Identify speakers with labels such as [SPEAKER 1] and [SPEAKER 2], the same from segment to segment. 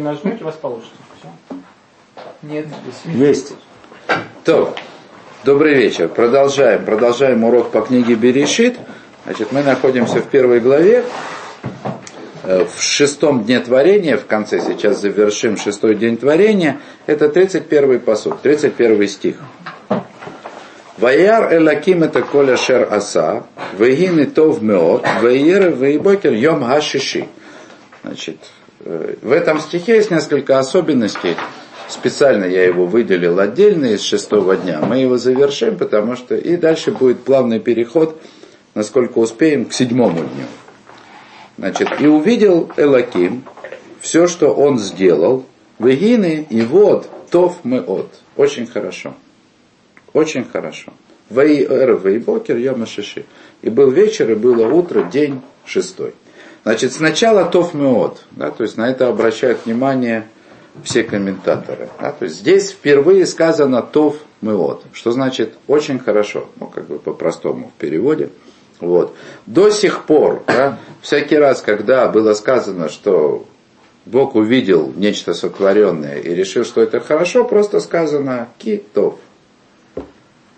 [SPEAKER 1] нажмете, у вас получится. Все.
[SPEAKER 2] Нет.
[SPEAKER 3] Есть. То, добрый вечер. Продолжаем. Продолжаем урок по книге Берешит. Значит, мы находимся в первой главе, э, в шестом дне творения, в конце сейчас завершим шестой день творения. Это 31 посуд, 31 стих. Ваяр элаким это коля шер аса, вегин и тов меот, ваер вейбокер йом хашиши. Значит, в этом стихе есть несколько особенностей. Специально я его выделил отдельно из шестого дня. Мы его завершим, потому что и дальше будет плавный переход, насколько успеем, к седьмому дню. Значит, и увидел Элаким все, что он сделал, Вегины и вот Тов Меот. Очень хорошо. Очень хорошо. Вейэр Вейбокер Йома Шиши. И был вечер, и было утро, день шестой. Значит, сначала Тов Меот, да, то есть на это обращают внимание все комментаторы. Да, то есть здесь впервые сказано Тов Меот, что значит очень хорошо, ну как бы по-простому в переводе. Вот. До сих пор, да, всякий раз, когда было сказано, что Бог увидел нечто сотворенное и решил, что это хорошо, просто сказано китов.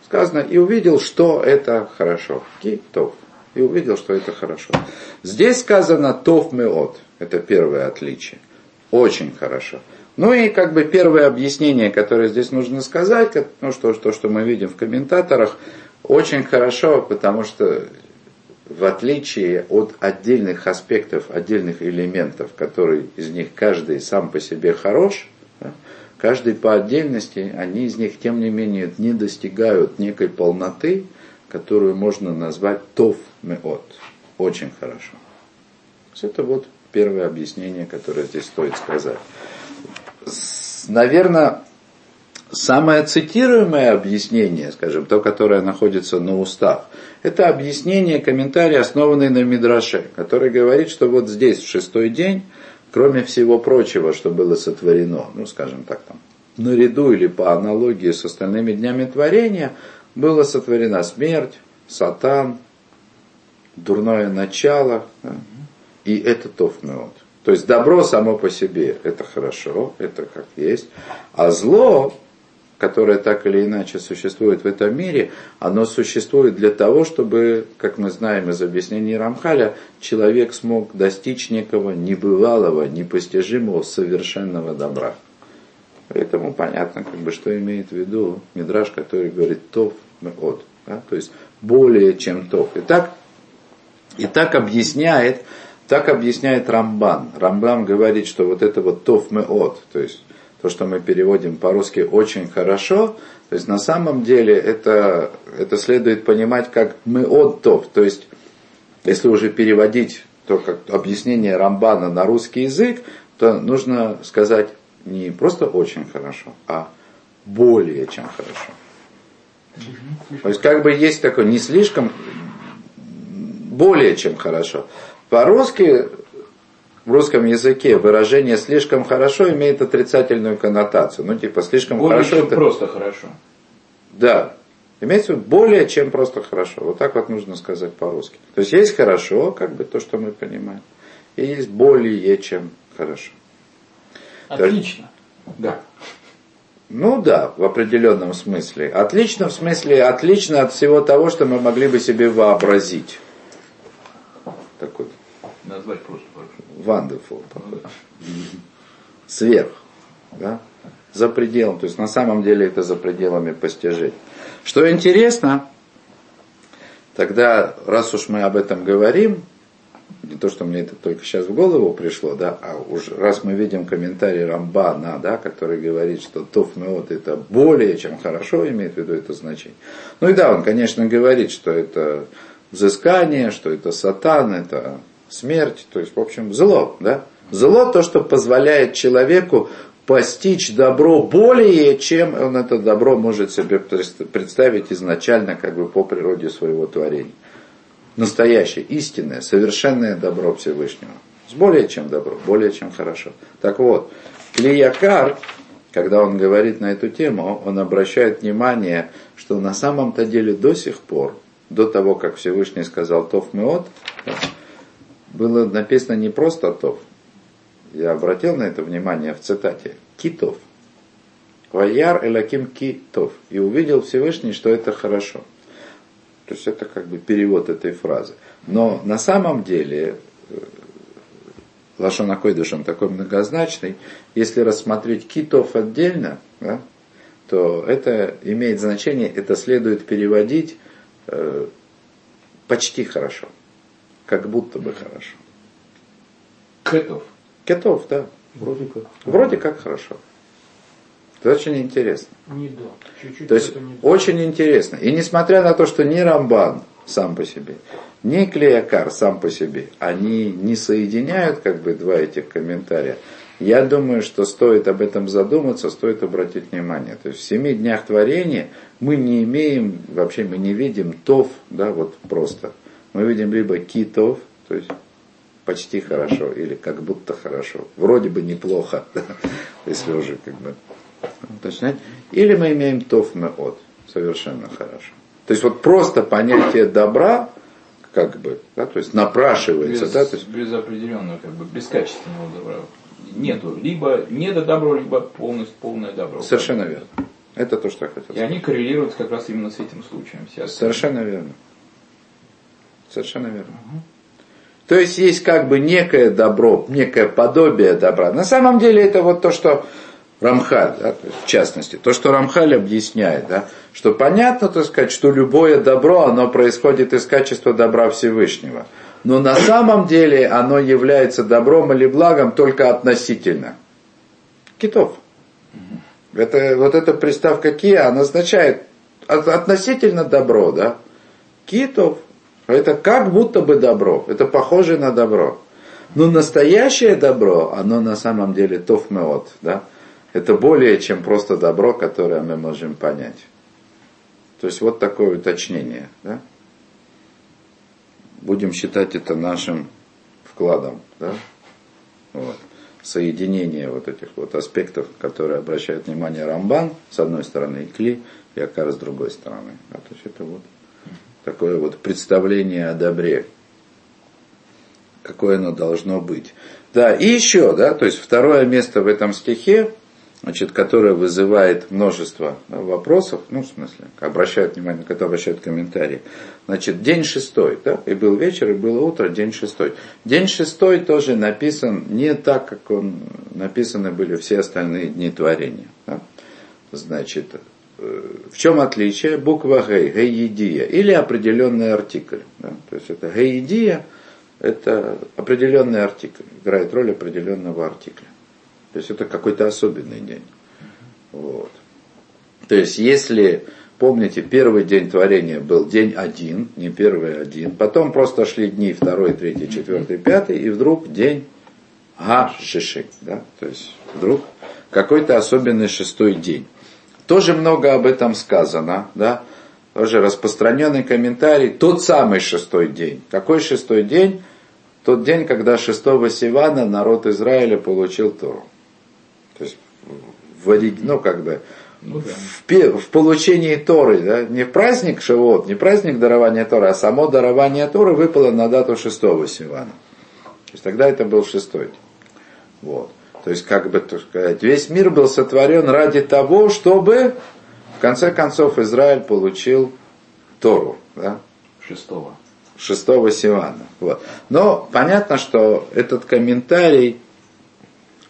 [SPEAKER 3] Сказано и увидел, что это хорошо. Китов и увидел, что это хорошо. Здесь сказано тов меот. Это первое отличие. Очень хорошо. Ну и как бы первое объяснение, которое здесь нужно сказать, ну что, то, что мы видим в комментаторах, очень хорошо, потому что в отличие от отдельных аспектов, отдельных элементов, которые из них каждый сам по себе хорош, каждый по отдельности, они из них, тем не менее, не достигают некой полноты, которую можно назвать тов меот. Очень хорошо. Это вот первое объяснение, которое здесь стоит сказать. Наверное, самое цитируемое объяснение, скажем, то, которое находится на устах, это объяснение, комментарий, основанный на Мидраше, который говорит, что вот здесь, в шестой день, кроме всего прочего, что было сотворено, ну, скажем так, там, наряду или по аналогии с остальными днями творения, была сотворена смерть, сатан, дурное начало, и это тофмеот. То есть добро само по себе это хорошо, это как есть, а зло, которое так или иначе существует в этом мире, оно существует для того, чтобы, как мы знаем из объяснений Рамхаля, человек смог достичь некого небывалого, непостижимого, совершенного добра. Поэтому понятно, как бы, что имеет в виду Мидраш, который говорит «тов от», да? то есть более чем «тов». И так, и так объясняет, так объясняет Рамбан. Рамбан говорит, что вот это вот «тов от», то есть то, что мы переводим по-русски очень хорошо, то есть на самом деле это, это следует понимать как мы от тов, то есть если уже переводить то как объяснение Рамбана на русский язык, то нужно сказать не просто очень хорошо, а более чем хорошо. То есть как бы есть такое не слишком, более чем хорошо. По-русски в русском языке выражение слишком хорошо имеет отрицательную коннотацию. Ну, типа, слишком
[SPEAKER 2] Более
[SPEAKER 3] хорошо.
[SPEAKER 2] чем
[SPEAKER 3] это...
[SPEAKER 2] просто хорошо.
[SPEAKER 3] Да. Имеется в виду более чем просто хорошо. Вот так вот нужно сказать по-русски. То есть есть хорошо, как бы то, что мы понимаем. И есть более чем хорошо.
[SPEAKER 1] Отлично.
[SPEAKER 2] Да.
[SPEAKER 3] Ну да, в определенном смысле. Отлично в смысле отлично от всего того, что мы могли бы себе вообразить. Такой
[SPEAKER 2] Назвать просто
[SPEAKER 3] wonderful такой. Сверх. Да? За пределом. То есть на самом деле это за пределами постижений. Что интересно, тогда, раз уж мы об этом говорим, не то, что мне это только сейчас в голову пришло, да, а уж раз мы видим комментарий Рамбана, да, который говорит, что Тов Меот это более чем хорошо, имеет в виду это значение. Ну и да, он, конечно, говорит, что это взыскание, что это сатан, это смерть, то есть, в общем, зло, да. Зло то, что позволяет человеку постичь добро более, чем он это добро может себе представить изначально, как бы по природе своего творения. Настоящее, истинное, совершенное добро Всевышнего. С более чем добро, более чем хорошо. Так вот, Клиякар, когда он говорит на эту тему, он обращает внимание, что на самом-то деле до сих пор, до того, как Всевышний сказал Тов Меот, было написано не просто Тов, я обратил на это внимание в цитате, китов. Ваяр элаким китов. И увидел Всевышний, что это хорошо. То есть это как бы перевод этой фразы. Но на самом деле э, Лашон Акойдыш, он такой многозначный. Если рассмотреть китов отдельно, да, то это имеет значение, это следует переводить э, почти хорошо. Как будто бы хорошо.
[SPEAKER 2] Кетов.
[SPEAKER 3] Кетов, да.
[SPEAKER 1] Вроде как.
[SPEAKER 3] Вроде как хорошо. Это очень интересно.
[SPEAKER 1] Не да. Чуть-чуть
[SPEAKER 3] То есть
[SPEAKER 1] не да.
[SPEAKER 3] очень интересно. И несмотря на то, что ни Рамбан сам по себе, ни Клеякар сам по себе, они не соединяют как бы два этих комментария, я думаю, что стоит об этом задуматься, стоит обратить внимание. То есть в семи днях творения мы не имеем, вообще мы не видим тов, да, вот просто. Мы видим либо китов, то есть почти хорошо, или как будто хорошо. Вроде бы неплохо, если уже как бы уточнять. Или мы имеем тов меот, совершенно хорошо. То есть вот просто понятие добра, как бы, да, то есть напрашивается,
[SPEAKER 2] Без,
[SPEAKER 3] да, то есть
[SPEAKER 2] без определенного, как бы, без качественного добра. Нету. Либо недо добро, либо полностью полное добро.
[SPEAKER 3] совершенно верно. Это то, что я хотел
[SPEAKER 2] И
[SPEAKER 3] сказать.
[SPEAKER 2] они коррелируют как раз именно с этим случаем. Остальные.
[SPEAKER 3] Совершенно верно. Совершенно верно. То есть есть как бы некое добро, некое подобие добра. На самом деле это вот то, что Рамхаль, да, в частности, то, что Рамхаль объясняет, да, что понятно, так сказать, что любое добро, оно происходит из качества добра Всевышнего. Но на самом деле оно является добром или благом только относительно. Китов. Это, вот эта приставка кия, она означает от- относительно добро, да? Китов. Это как будто бы добро. Это похоже на добро. Но настоящее добро, оно на самом деле тофмеот, да? Это более чем просто добро, которое мы можем понять. То есть вот такое уточнение, да? Будем считать это нашим вкладом, да? Вот. Соединение вот этих вот аспектов, которые обращают внимание Рамбан, с одной стороны, и Кли, и Акар с другой стороны. Да? То есть это вот такое вот представление о добре, какое оно должно быть. Да, и еще, да, то есть второе место в этом стихе, значит, которое вызывает множество вопросов, ну, в смысле, обращают внимание, когда обращают комментарии. Значит, день шестой, да, и был вечер, и было утро, день шестой. День шестой тоже написан не так, как он, написаны были все остальные дни творения. Да. Значит, э, в чем отличие? Буква Гей, Гейедия, или определенный артикль. Да? То есть это Гейедия, это определенный артикль, играет роль определенного артикля. То есть это какой-то особенный день. Вот. То есть если, помните, первый день творения был день один, не первый один, потом просто шли дни второй, третий, четвертый, пятый, и вдруг день Га-Шиши. Да? То есть вдруг какой-то особенный шестой день. Тоже много об этом сказано, да? Тоже распространенный комментарий. Тот самый шестой день. Какой шестой день? Тот день, когда шестого Сивана народ Израиля получил Тору. В, ну, как бы,
[SPEAKER 2] Ну да.
[SPEAKER 3] в, в получении Торы, да, не праздник Шивот, не праздник дарования Торы, а само дарование Торы выпало на дату шестого Сивана. То есть тогда это был шестой. Вот. То есть, как бы так сказать, весь мир был сотворен ради того, чтобы в конце концов Израиль получил Тору. Да?
[SPEAKER 2] Шестого.
[SPEAKER 3] шестого Сивана. Вот. Но понятно, что этот комментарий,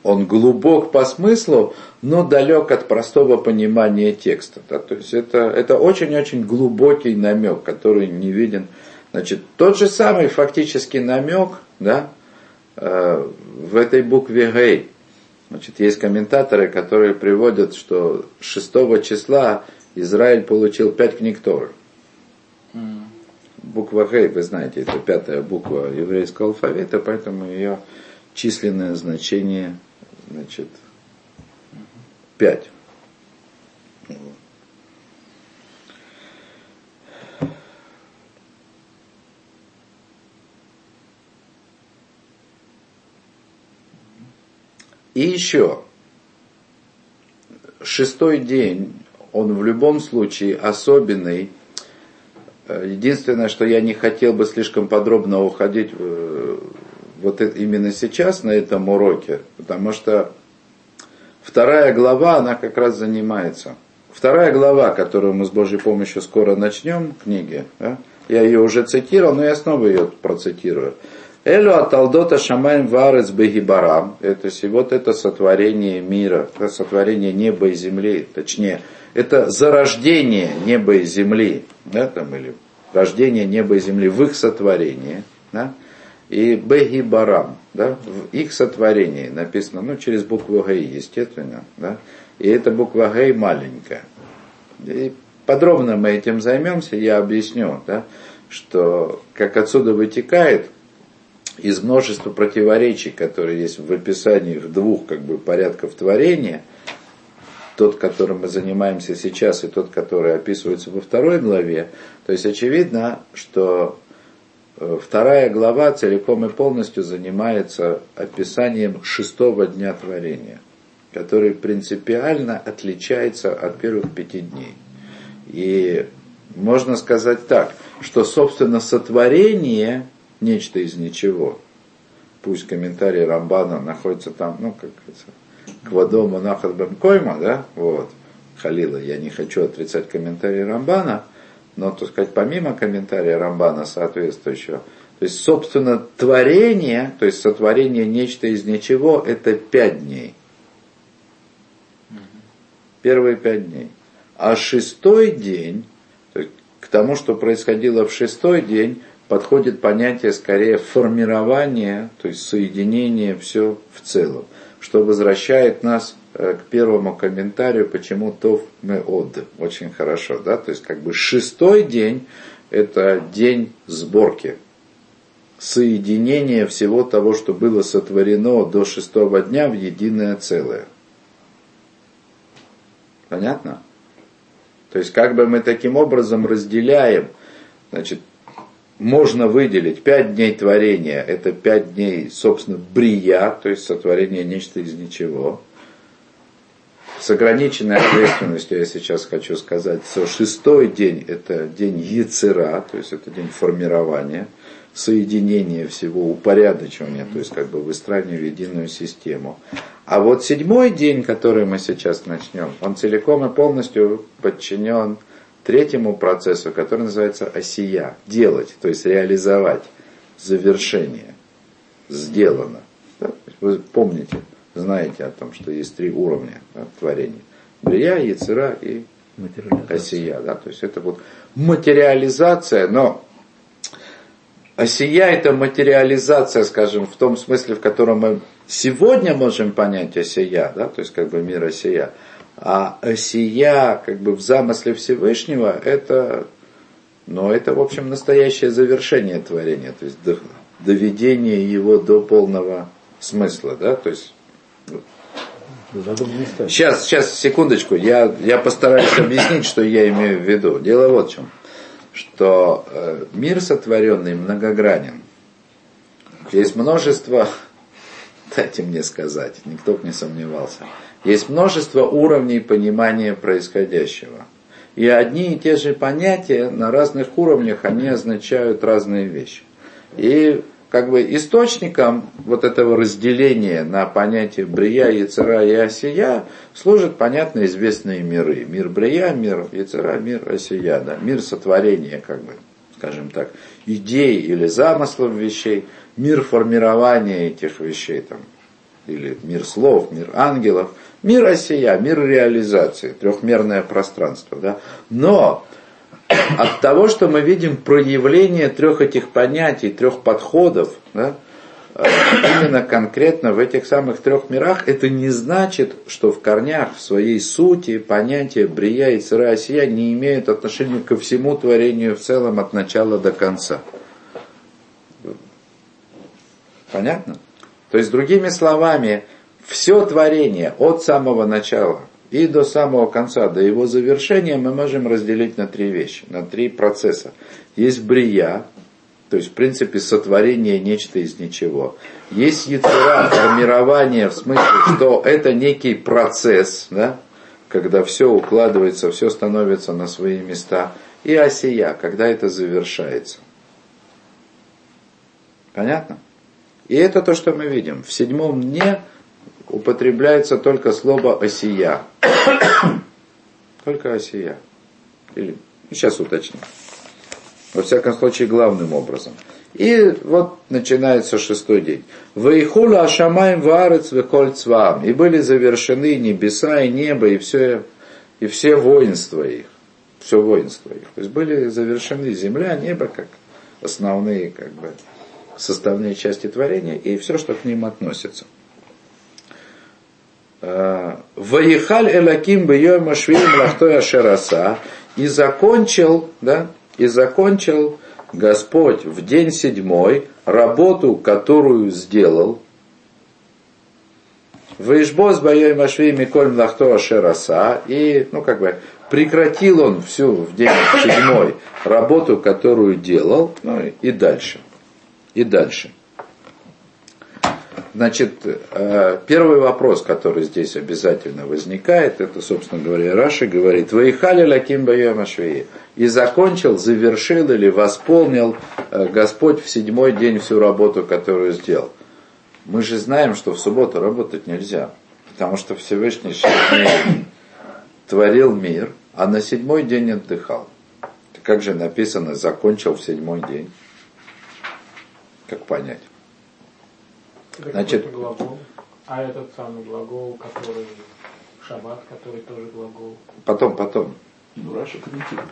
[SPEAKER 3] он глубок по смыслу, но далек от простого понимания текста. Да? То есть это, это очень-очень глубокий намек, который не виден. Значит, тот же самый фактически намек да, э, в этой букве Гей. Значит, есть комментаторы, которые приводят, что 6 числа Израиль получил пять книг Торы. Буква Гей, вы знаете, это пятая буква еврейского алфавита, поэтому ее численное значение, значит, 5. И еще, шестой день, он в любом случае особенный, Единственное, что я не хотел бы слишком подробно уходить вот это, именно сейчас на этом уроке, потому что вторая глава, она как раз занимается. Вторая глава, которую мы с Божьей помощью скоро начнем, книги, да, я ее уже цитировал, но я снова ее процитирую. Элю аталдота шамаем варец бегибарам. Это вот это сотворение мира, это сотворение неба и земли, точнее, это зарождение неба и земли, да, там, или рождение неба и земли в их сотворении, да, и бегибарам, да, в их сотворении написано, ну, через букву Гей, естественно, да, и эта буква Гей маленькая. И подробно мы этим займемся, я объясню, да, что как отсюда вытекает из множества противоречий, которые есть в описании двух как бы, порядков творения, тот, которым мы занимаемся сейчас, и тот, который описывается во второй главе, то есть очевидно, что вторая глава целиком и полностью занимается описанием шестого дня творения, который принципиально отличается от первых пяти дней. И можно сказать так, что, собственно, сотворение – нечто из ничего. Пусть комментарий Рамбана находится там, ну, как говорится, к водому нахат койма, да, вот, Халила, я не хочу отрицать комментарий Рамбана, но, так сказать, помимо комментария Рамбана соответствующего, то есть, собственно, творение, то есть сотворение нечто из ничего, это пять дней. Первые пять дней. А шестой день, то есть, к тому, что происходило в шестой день, подходит понятие скорее формирования, то есть соединения все в целом, что возвращает нас к первому комментарию, почему Тов мы от. Очень хорошо, да? То есть как бы шестой день – это день сборки, соединения всего того, что было сотворено до шестого дня в единое целое. Понятно? То есть как бы мы таким образом разделяем, значит, можно выделить пять дней творения, это пять дней, собственно, брия, то есть сотворение нечто из ничего. С ограниченной ответственностью я сейчас хочу сказать, что шестой день это день яцера, то есть это день формирования, соединения всего, упорядочивания, то есть как бы выстраивания в единую систему. А вот седьмой день, который мы сейчас начнем, он целиком и полностью подчинен третьему процессу, который называется осия, делать, то есть реализовать, завершение, сделано. Да? Вы помните, знаете о том, что есть три уровня творения. Брия, яцера и осия. Да? То есть это вот материализация, но осия это материализация, скажем, в том смысле, в котором мы сегодня можем понять осия, да? то есть как бы мир осия. А сия, как бы в замысле Всевышнего, это, ну, это, в общем, настоящее завершение творения, то есть доведение его до полного смысла, да, то есть Сейчас, сейчас, секундочку, я, я постараюсь объяснить, что я имею в виду. Дело вот в чем, что э, мир сотворенный многогранен. Есть множество, дайте мне сказать, никто бы не сомневался, есть множество уровней понимания происходящего. И одни и те же понятия на разных уровнях, они означают разные вещи. И как бы источником вот этого разделения на понятия Брия, Яцера и Осия служат, понятно, известные миры. Мир Брия, мир Яцера, мир Осия. Да? Мир сотворения, как бы, скажем так, идей или замыслов вещей, мир формирования этих вещей, там, или мир слов, мир ангелов – Мир осия, мир реализации, трехмерное пространство. Да? Но от того, что мы видим проявление трех этих понятий, трех подходов, да, э, именно конкретно в этих самых трех мирах, это не значит, что в корнях, в своей сути, понятия Брия и Осия не имеют отношения ко всему творению в целом от начала до конца. Понятно? То есть, другими словами, все творение от самого начала и до самого конца, до его завершения мы можем разделить на три вещи, на три процесса. Есть брия, то есть в принципе сотворение нечто из ничего. Есть яцера, формирование в смысле, что это некий процесс, да, когда все укладывается, все становится на свои места. И осия, когда это завершается. Понятно? И это то, что мы видим. В седьмом дне употребляется только слово «осия». Только «осия». Или, ну, сейчас уточним. Во всяком случае, главным образом. И вот начинается шестой день. Ваихула Ашамаем Варец Веколь Цвам. И были завершены небеса и небо, и все, и все воинства их. Все воинство их. То есть были завершены земля, небо, как основные как бы, составные части творения, и все, что к ним относится. Ваихаль Элаким Бьем Ашвим Лахтой Ашераса. И закончил, да, и закончил Господь в день седьмой работу, которую сделал, Ваишбос Байой Машви Миколь Млахто Ашераса, и, ну, как бы, прекратил он всю в день седьмой работу, которую делал, ну, и дальше. И дальше. Значит, э, первый вопрос, который здесь обязательно возникает, это, собственно говоря, Раши говорит, «Ваихали лаким байом и закончил, завершил или восполнил э, Господь в седьмой день всю работу, которую сделал. Мы же знаем, что в субботу работать нельзя, потому что Всевышний творил мир, а на седьмой день отдыхал. Как же написано, закончил в седьмой день? Как понять?
[SPEAKER 1] Это
[SPEAKER 3] Значит,
[SPEAKER 1] глагол. А этот самый глагол, который шаббат, который тоже глагол.
[SPEAKER 3] Потом, потом.
[SPEAKER 2] Ну, Раша комментирует.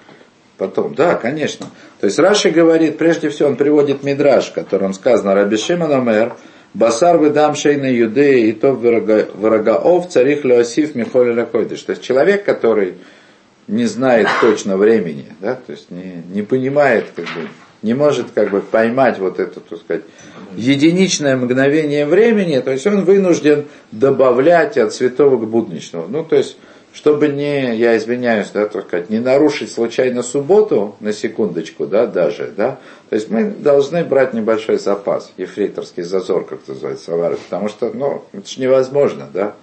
[SPEAKER 3] Потом, да, конечно. То есть Раши говорит, прежде всего он приводит Мидраш, в котором сказано Раби Шимон Омер, Басар выдам шейна юдеи и то врагаов царих леосиф михоли лакойдыш. То есть человек, который не знает точно времени, да, то есть не, не понимает, как бы, не может как бы поймать вот это, так сказать, единичное мгновение времени, то есть он вынужден добавлять от святого к будничному. Ну, то есть чтобы не, я извиняюсь, да, так сказать, не нарушить случайно субботу, на секундочку, да, даже, да, то есть мы должны брать небольшой запас, ефрейторский зазор, как называется, товары, потому что, ну, это же невозможно, да,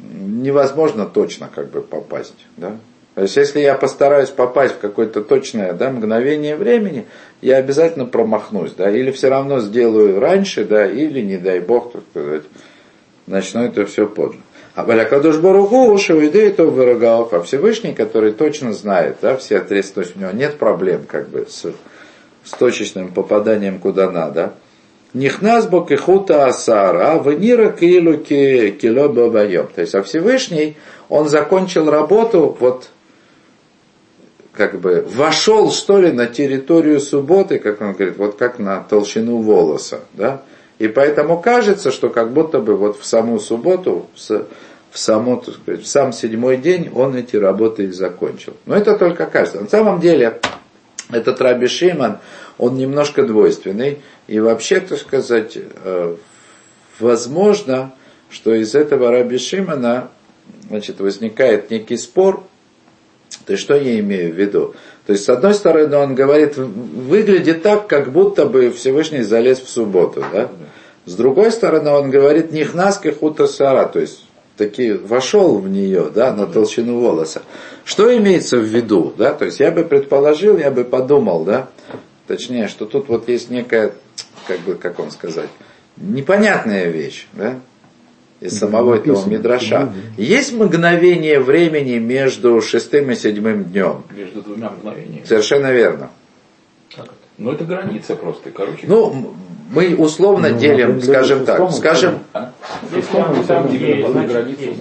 [SPEAKER 3] невозможно точно как бы попасть, да. То есть, если я постараюсь попасть в какое-то точное да, мгновение времени, я обязательно промахнусь, да, или все равно сделаю раньше, да, или, не дай бог, так сказать, начну это все позже. А Балякадуш Баруху, Шевиды, то Вырагауф, а Всевышний, который точно знает, да, все ответственности, то есть у него нет проблем как бы с, с точечным попаданием куда надо. Нихнас бокихута асара, венира килу кило бабаем. То есть, а Всевышний, он закончил работу, вот, как бы, вошел, что ли, на территорию субботы, как он говорит, вот как на толщину волоса, да, и поэтому кажется, что как будто бы вот в саму субботу, в, саму, так сказать, в сам седьмой день он эти работы и закончил. Но это только кажется. На самом деле, этот Раби Шиман, он немножко двойственный. И вообще, так сказать, э, возможно, что из этого Раби Шимана значит, возникает некий спор. То есть, что я имею в виду? То есть, с одной стороны, он говорит, выглядит так, как будто бы Всевышний залез в субботу, да? С другой стороны, он говорит, нихнаски хута сара, то есть, таки вошел в нее, да, на толщину волоса. Что имеется в виду, да? То есть, я бы предположил, я бы подумал, да, точнее, что тут вот есть некая, как бы, как он сказать, непонятная вещь, да? Из самого этого Мидраша. Есть мгновение времени между шестым и седьмым днем.
[SPEAKER 2] Между двумя мгновениями.
[SPEAKER 3] Совершенно верно.
[SPEAKER 2] Как это? Ну это граница просто, короче.
[SPEAKER 3] Ну, мы условно
[SPEAKER 4] Ну,
[SPEAKER 3] делим,
[SPEAKER 4] ну,
[SPEAKER 3] скажем так, скажем,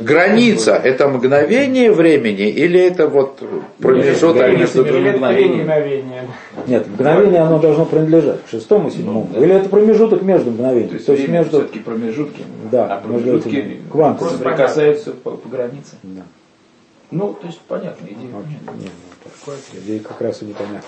[SPEAKER 3] граница это мгновение времени или это вот промежуток между двумя?
[SPEAKER 1] Или
[SPEAKER 2] мгновение.
[SPEAKER 1] три мгновения.
[SPEAKER 4] Нет, мгновение оно должно принадлежать к шестому, седьмому.
[SPEAKER 2] Ну.
[SPEAKER 4] Или это промежуток между мгновениями.
[SPEAKER 2] То есть,
[SPEAKER 4] То есть
[SPEAKER 2] время
[SPEAKER 4] между...
[SPEAKER 2] все-таки промежутки.
[SPEAKER 4] Да,
[SPEAKER 2] а промежутки
[SPEAKER 4] квантами.
[SPEAKER 2] соприкасаются по, по границе.
[SPEAKER 4] Да.
[SPEAKER 2] Ну, то есть понятно, идея
[SPEAKER 4] Очень-
[SPEAKER 2] понятна.
[SPEAKER 4] не, так, Идея как раз и непонятна.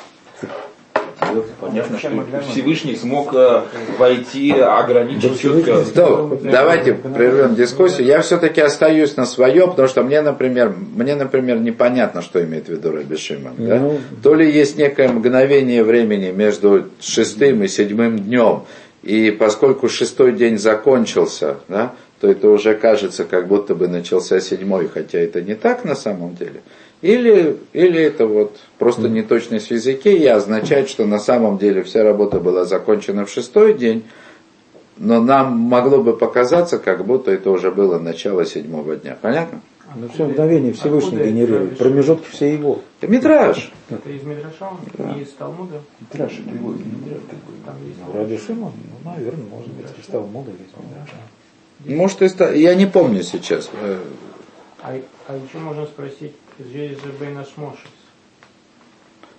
[SPEAKER 2] Понятно, что Всевышний смог э, войти, ограничить четко.
[SPEAKER 3] Стоп, давайте прервем дискуссию. Я все-таки остаюсь на своем, потому что мне, например, мне, например, непонятно, что имеет в виду Раби Шимон. да?
[SPEAKER 4] Ну.
[SPEAKER 3] То ли есть некое мгновение времени между шестым и седьмым днем, и поскольку шестой день закончился, да, то это уже кажется, как будто бы начался седьмой, хотя это не так на самом деле. Или, или это вот просто неточность в языке и означает, что на самом деле вся работа была закончена в шестой день, но нам могло бы показаться, как будто это уже было начало седьмого дня. Понятно?
[SPEAKER 4] Ну все мгновение Всевышний
[SPEAKER 1] Откуда
[SPEAKER 4] генерирует.
[SPEAKER 1] это
[SPEAKER 4] Промежутки все его.
[SPEAKER 3] Это Митраж.
[SPEAKER 1] Это из Мидраша, не из Талмуда.
[SPEAKER 4] Переводит, Мидраш
[SPEAKER 1] Там есть
[SPEAKER 4] Раби Шимон, ну, наверное, может быть, из Талмуда или из Мидраша.
[SPEAKER 3] Может, и ста- я не помню сейчас.
[SPEAKER 1] А, а еще можно спросить, же?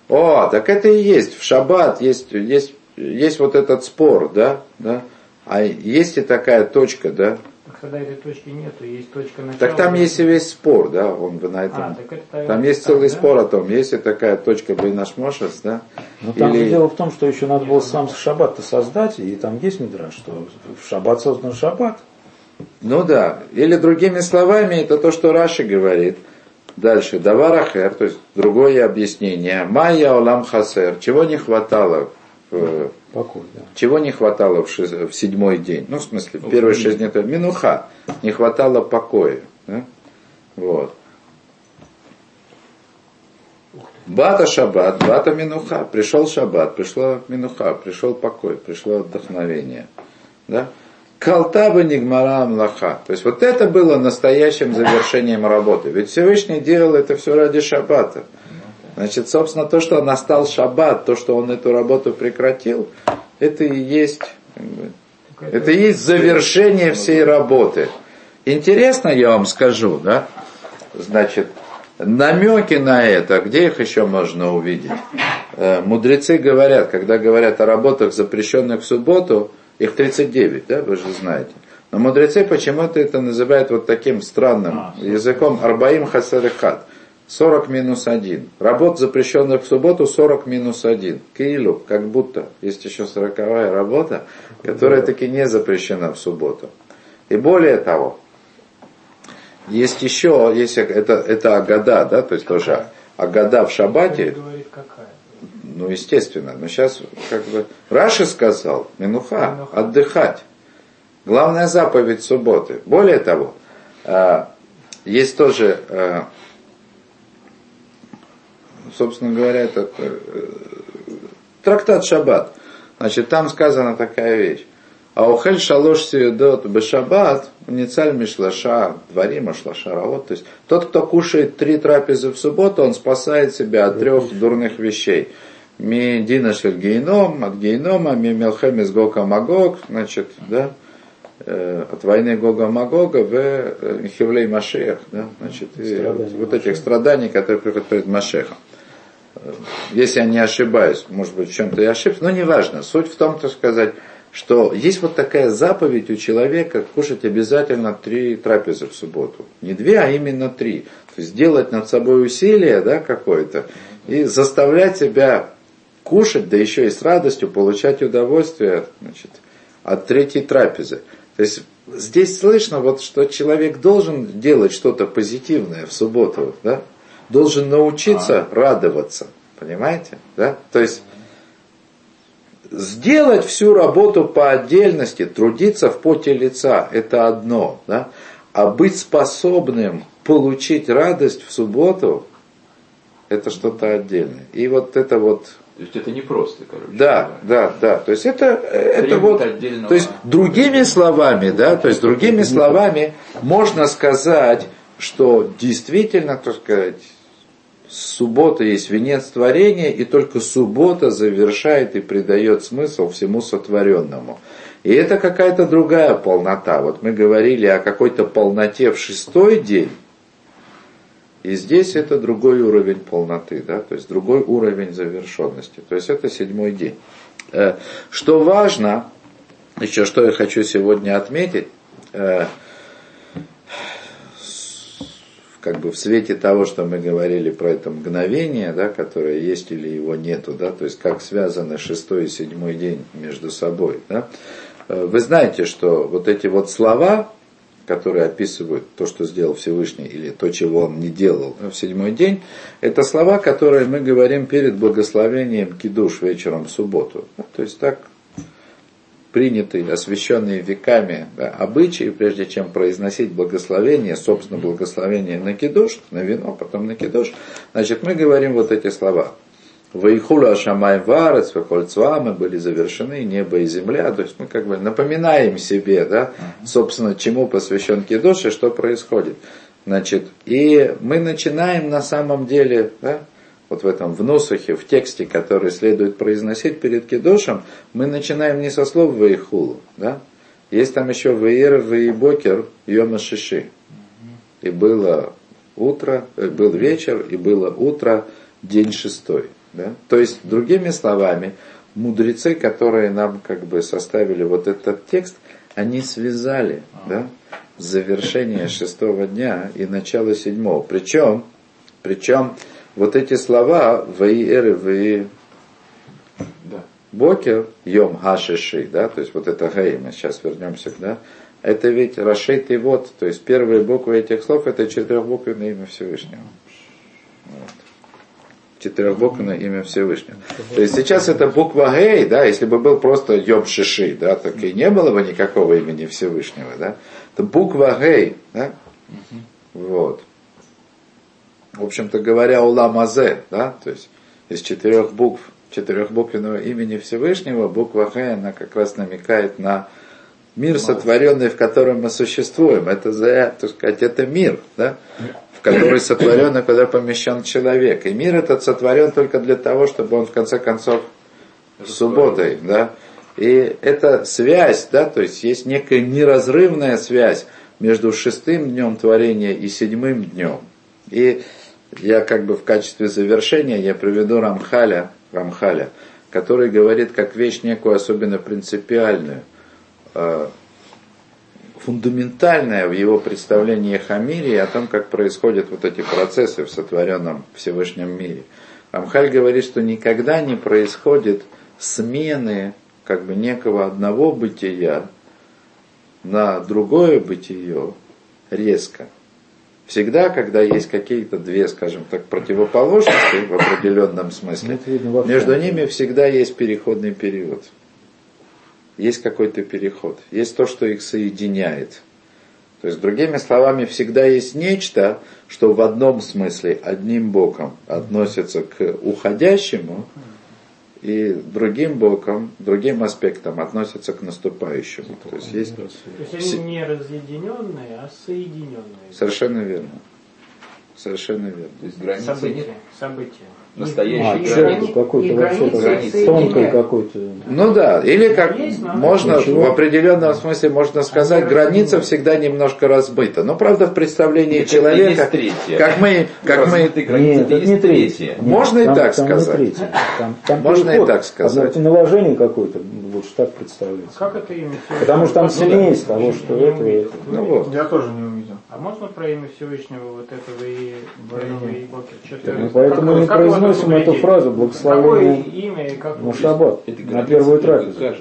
[SPEAKER 3] О, так это и есть. В шаббат есть, есть, есть вот этот спор, да, да. А есть и такая точка, да.
[SPEAKER 1] Так когда этой точки нету, есть точка начала.
[SPEAKER 3] Так там есть и весь спор, да, он бы на этом.
[SPEAKER 1] А, так это
[SPEAKER 3] Там есть
[SPEAKER 1] так,
[SPEAKER 3] целый
[SPEAKER 1] да?
[SPEAKER 3] спор о том, есть и такая точка Бейнашмошес, да.
[SPEAKER 4] Но там
[SPEAKER 3] Или-
[SPEAKER 4] же дело в том, что еще надо было сам шаббат-то создать, и там есть Мидраш, что в шаббат создан шаббат.
[SPEAKER 3] Ну да. Или другими словами, это то, что Раши говорит. Дальше. Даварахер, то есть другое объяснение. Майя Олам Хасер. Чего не хватало в,
[SPEAKER 4] Покой, да.
[SPEAKER 3] Чего не хватало в, шиз- в седьмой день? Ну, в смысле, в первые шесть дней, минуха. Не хватало покоя. да? Вот. Бата шаббат, бата минуха. Пришел шаббат, пришла минуха, пришел покой, пришло вдохновение. Да? Калтаба нигмара млаха. То есть вот это было настоящим завершением работы. Ведь Всевышний делал это все ради шаббата. Значит, собственно, то, что настал шаббат, то, что он эту работу прекратил, это и есть, это и есть завершение всей работы. Интересно, я вам скажу, да? Значит, намеки на это, где их еще можно увидеть? Э, Мудрецы говорят, когда говорят о работах, запрещенных в субботу, их 39, да, вы же знаете. Но мудрецы почему-то это называют вот таким странным языком арбаим хасарихат. 40 минус 1. Работ, запрещенных в субботу, 40 минус 1. Киилу, как будто. Есть еще 40 работа, которая таки не запрещена в субботу. И более того, есть еще, есть, это, это Агада, да, то есть тоже Агада в
[SPEAKER 1] какая?
[SPEAKER 3] Ну, естественно. Но сейчас, как бы, Раши сказал, Минуха,
[SPEAKER 1] Минуха.
[SPEAKER 3] отдыхать. Главная заповедь субботы. Более того, э, есть тоже, э, собственно говоря, этот э, трактат Шаббат. Значит, там сказана такая вещь. А ухель шалош сиюдот бешаббат, ницаль мишлаша, дворима шлаша равот. То есть тот, кто кушает три трапезы в субботу, он спасает себя от трех дурных вещей. Ми дина шель гейном, от гейнома, ми мелхем из гога магог, значит, да, э, от войны Гога Магога в э, Хевлей Машех, да, значит,
[SPEAKER 4] Страдания
[SPEAKER 3] вот этих страданий, которые приходят перед Машехом. Э, Если я не ошибаюсь, может быть, в чем-то я ошибся, но неважно. Суть в том, так сказать, что есть вот такая заповедь у человека кушать обязательно три трапезы в субботу. Не две, а именно три. То есть сделать над собой усилие да, какое-то и заставлять себя кушать, да еще и с радостью получать удовольствие значит, от третьей трапезы. То есть здесь слышно, вот, что человек должен делать что-то позитивное в субботу, да? должен научиться радоваться, понимаете? Да? То есть сделать всю работу по отдельности, трудиться в поте лица, это одно, да? а быть способным получить радость в субботу, это что-то отдельное. И вот это вот
[SPEAKER 2] То есть это не просто, короче.
[SPEAKER 3] да, да, да. То есть это, это вот,
[SPEAKER 2] отдельного-
[SPEAKER 3] то есть другими словами, да, то есть другими словами можно сказать, что действительно, так сказать, суббота есть венец творения, и только суббота завершает и придает смысл всему сотворенному. И это какая-то другая полнота. Вот мы говорили о какой-то полноте в шестой день, и здесь это другой уровень полноты, да, то есть другой уровень завершенности. То есть это седьмой день. Э, Что важно, еще что я хочу сегодня отметить, э, как бы в свете того, что мы говорили про это мгновение, да, которое есть или его нету, да, то есть как связаны шестой и седьмой день между собой. Да. Э, Вы знаете, что вот эти вот слова, которые описывают то, что сделал Всевышний, или то, чего он не делал в седьмой день, это слова, которые мы говорим перед благословением кидуш вечером в субботу. Ну, То есть так принятые, освященные веками да, обычаи, прежде чем произносить благословение, собственно, благословение на кидуш, на вино, потом на кидуш, значит, мы говорим вот эти слова. Ваихула Шамай Варец, мы были завершены, небо и земля. То есть мы как бы напоминаем себе, да, собственно, чему посвящен Кидуш и что происходит. Значит, и мы начинаем на самом деле, да, вот в этом в носухе, в тексте, который следует произносить перед Кедошем, мы начинаем не со слов Ваихулу, да? Есть там еще Ваир, Ваибокер, Йома Шиши. И было утро, э, был вечер, и было утро, день шестой. Да? То есть, другими словами, мудрецы, которые нам как бы составили вот этот текст, они связали да, завершение шестого дня и начало седьмого. Причем, причем вот эти слова «Ваиэр» и
[SPEAKER 2] Да.
[SPEAKER 3] Бокер, Йом Хашиши, да, то есть вот это Гей, мы сейчас вернемся, да, это ведь Рашейт и вот, то есть первые буквы этих слов это четырехбуквенное имя Всевышнего. Вот. Четырехбуквенное имя Всевышнего. То есть сейчас это буква Гей, да, если бы был просто Йом Шиши, да, так и не было бы никакого имени Всевышнего, да. Это буква Гей, да, вот в общем-то говоря, Улам Азе, да, то есть из четырех букв, четырехбуквенного имени Всевышнего, буква Х, она как раз намекает на мир, сотворенный, в котором мы существуем. Это, так сказать, это мир, да, в который сотворен и куда помещен человек. И мир этот сотворен только для того, чтобы он в конце концов субботой, да. И это связь, да, то есть есть некая неразрывная связь между шестым днем творения и седьмым днем. И я как бы в качестве завершения я приведу Рамхаля, Рамхаля, который говорит как вещь некую особенно принципиальную, фундаментальная в его представлении о мире и о том, как происходят вот эти процессы в сотворенном Всевышнем мире. Рамхаль говорит, что никогда не происходит смены как бы некого одного бытия на другое бытие резко. Всегда, когда есть какие-то две, скажем так, противоположности в определенном смысле, между ними всегда есть переходный период. Есть какой-то переход. Есть то, что их соединяет. То есть, другими словами, всегда есть нечто, что в одном смысле, одним боком относится к уходящему, и другим боком, другим аспектом относятся к наступающему. То есть, есть... То
[SPEAKER 1] есть они не разъединенные, а соединенные.
[SPEAKER 3] Совершенно верно. Совершенно верно.
[SPEAKER 2] То есть границы
[SPEAKER 1] события,
[SPEAKER 2] нет.
[SPEAKER 1] События.
[SPEAKER 2] Настоящий
[SPEAKER 4] А, какой-то
[SPEAKER 5] и
[SPEAKER 4] вообще
[SPEAKER 5] границы
[SPEAKER 4] тонкой какой-то.
[SPEAKER 3] Ну да, или как
[SPEAKER 1] Есть, но-
[SPEAKER 3] можно
[SPEAKER 4] Ничего.
[SPEAKER 3] в определенном смысле можно сказать,
[SPEAKER 1] Они
[SPEAKER 3] граница всегда немножко разбыта. Но правда в представлении
[SPEAKER 2] это
[SPEAKER 3] человека, как мы, как мы,
[SPEAKER 4] Нет,
[SPEAKER 2] это
[SPEAKER 4] это не
[SPEAKER 2] третья.
[SPEAKER 3] Можно и
[SPEAKER 4] там-
[SPEAKER 3] так
[SPEAKER 4] там
[SPEAKER 3] сказать.
[SPEAKER 4] Там, там
[SPEAKER 3] Можно и
[SPEAKER 4] переход.
[SPEAKER 3] так сказать.
[SPEAKER 4] Одно наложение какое-то, лучше так представляется.
[SPEAKER 1] Как это имя Всевышнего?
[SPEAKER 4] Потому что там
[SPEAKER 1] Ну,
[SPEAKER 4] смесь
[SPEAKER 1] да.
[SPEAKER 4] того, что это, это.
[SPEAKER 3] ну вот.
[SPEAKER 5] Я тоже не увидел.
[SPEAKER 1] А можно про имя Всевышнего вот этого и Ваилова и Бокер?
[SPEAKER 4] Ну, поэтому
[SPEAKER 1] как-
[SPEAKER 4] мы
[SPEAKER 1] как
[SPEAKER 4] произносим эту фразу благословение
[SPEAKER 1] имя и как
[SPEAKER 4] на
[SPEAKER 1] вы-
[SPEAKER 4] шаббат, на первую трапезу.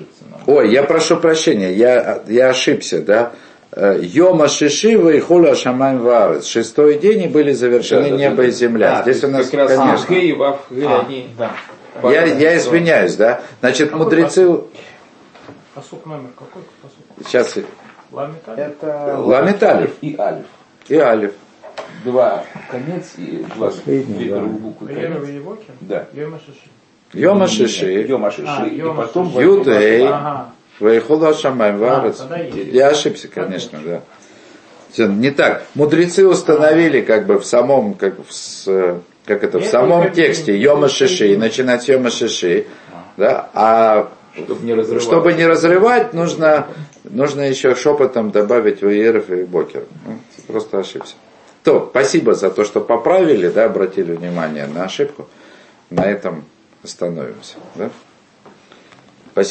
[SPEAKER 3] Ой, я прошу прощения, я, я ошибся, да. Э, Йома Шишива и Хула Шамайн Варес. Шестой день и были завершены
[SPEAKER 2] Да, да,
[SPEAKER 3] небо
[SPEAKER 2] да.
[SPEAKER 3] и земля.
[SPEAKER 2] А,
[SPEAKER 3] Здесь у нас,
[SPEAKER 2] как раз
[SPEAKER 3] конечно.
[SPEAKER 2] Вав, Хей,
[SPEAKER 1] А,
[SPEAKER 2] они...
[SPEAKER 1] да.
[SPEAKER 3] Я, я извиняюсь, да. Значит,
[SPEAKER 1] Какой
[SPEAKER 3] мудрецы...
[SPEAKER 1] Посук номер какой? Посук.
[SPEAKER 3] Сейчас.
[SPEAKER 5] Это
[SPEAKER 3] Ламит Алиф
[SPEAKER 2] И Алиф.
[SPEAKER 3] и Алиф.
[SPEAKER 2] Два конец и два первые буквы
[SPEAKER 1] и Бокер?
[SPEAKER 2] Да.
[SPEAKER 1] Йома Шиши.
[SPEAKER 3] Йома Шиши.
[SPEAKER 2] Йома Шиши.
[SPEAKER 1] А,
[SPEAKER 2] И потом.
[SPEAKER 3] Юдей.
[SPEAKER 1] А,
[SPEAKER 3] Варес.
[SPEAKER 1] тогда есть.
[SPEAKER 3] Я ошибся, конечно, да. Не так. Мудрецы установили как бы в самом, как, в как это, в самом тексте Йома Шиши, начинать с Йома Шиши, да, а
[SPEAKER 2] Чтобы не разрывать.
[SPEAKER 3] чтобы не разрывать, нужно, нужно еще шепотом добавить Ваеров и Бокер. Ну, Просто ошибся. То, спасибо за то, что поправили, да, обратили внимание на ошибку. На этом остановимся. Да?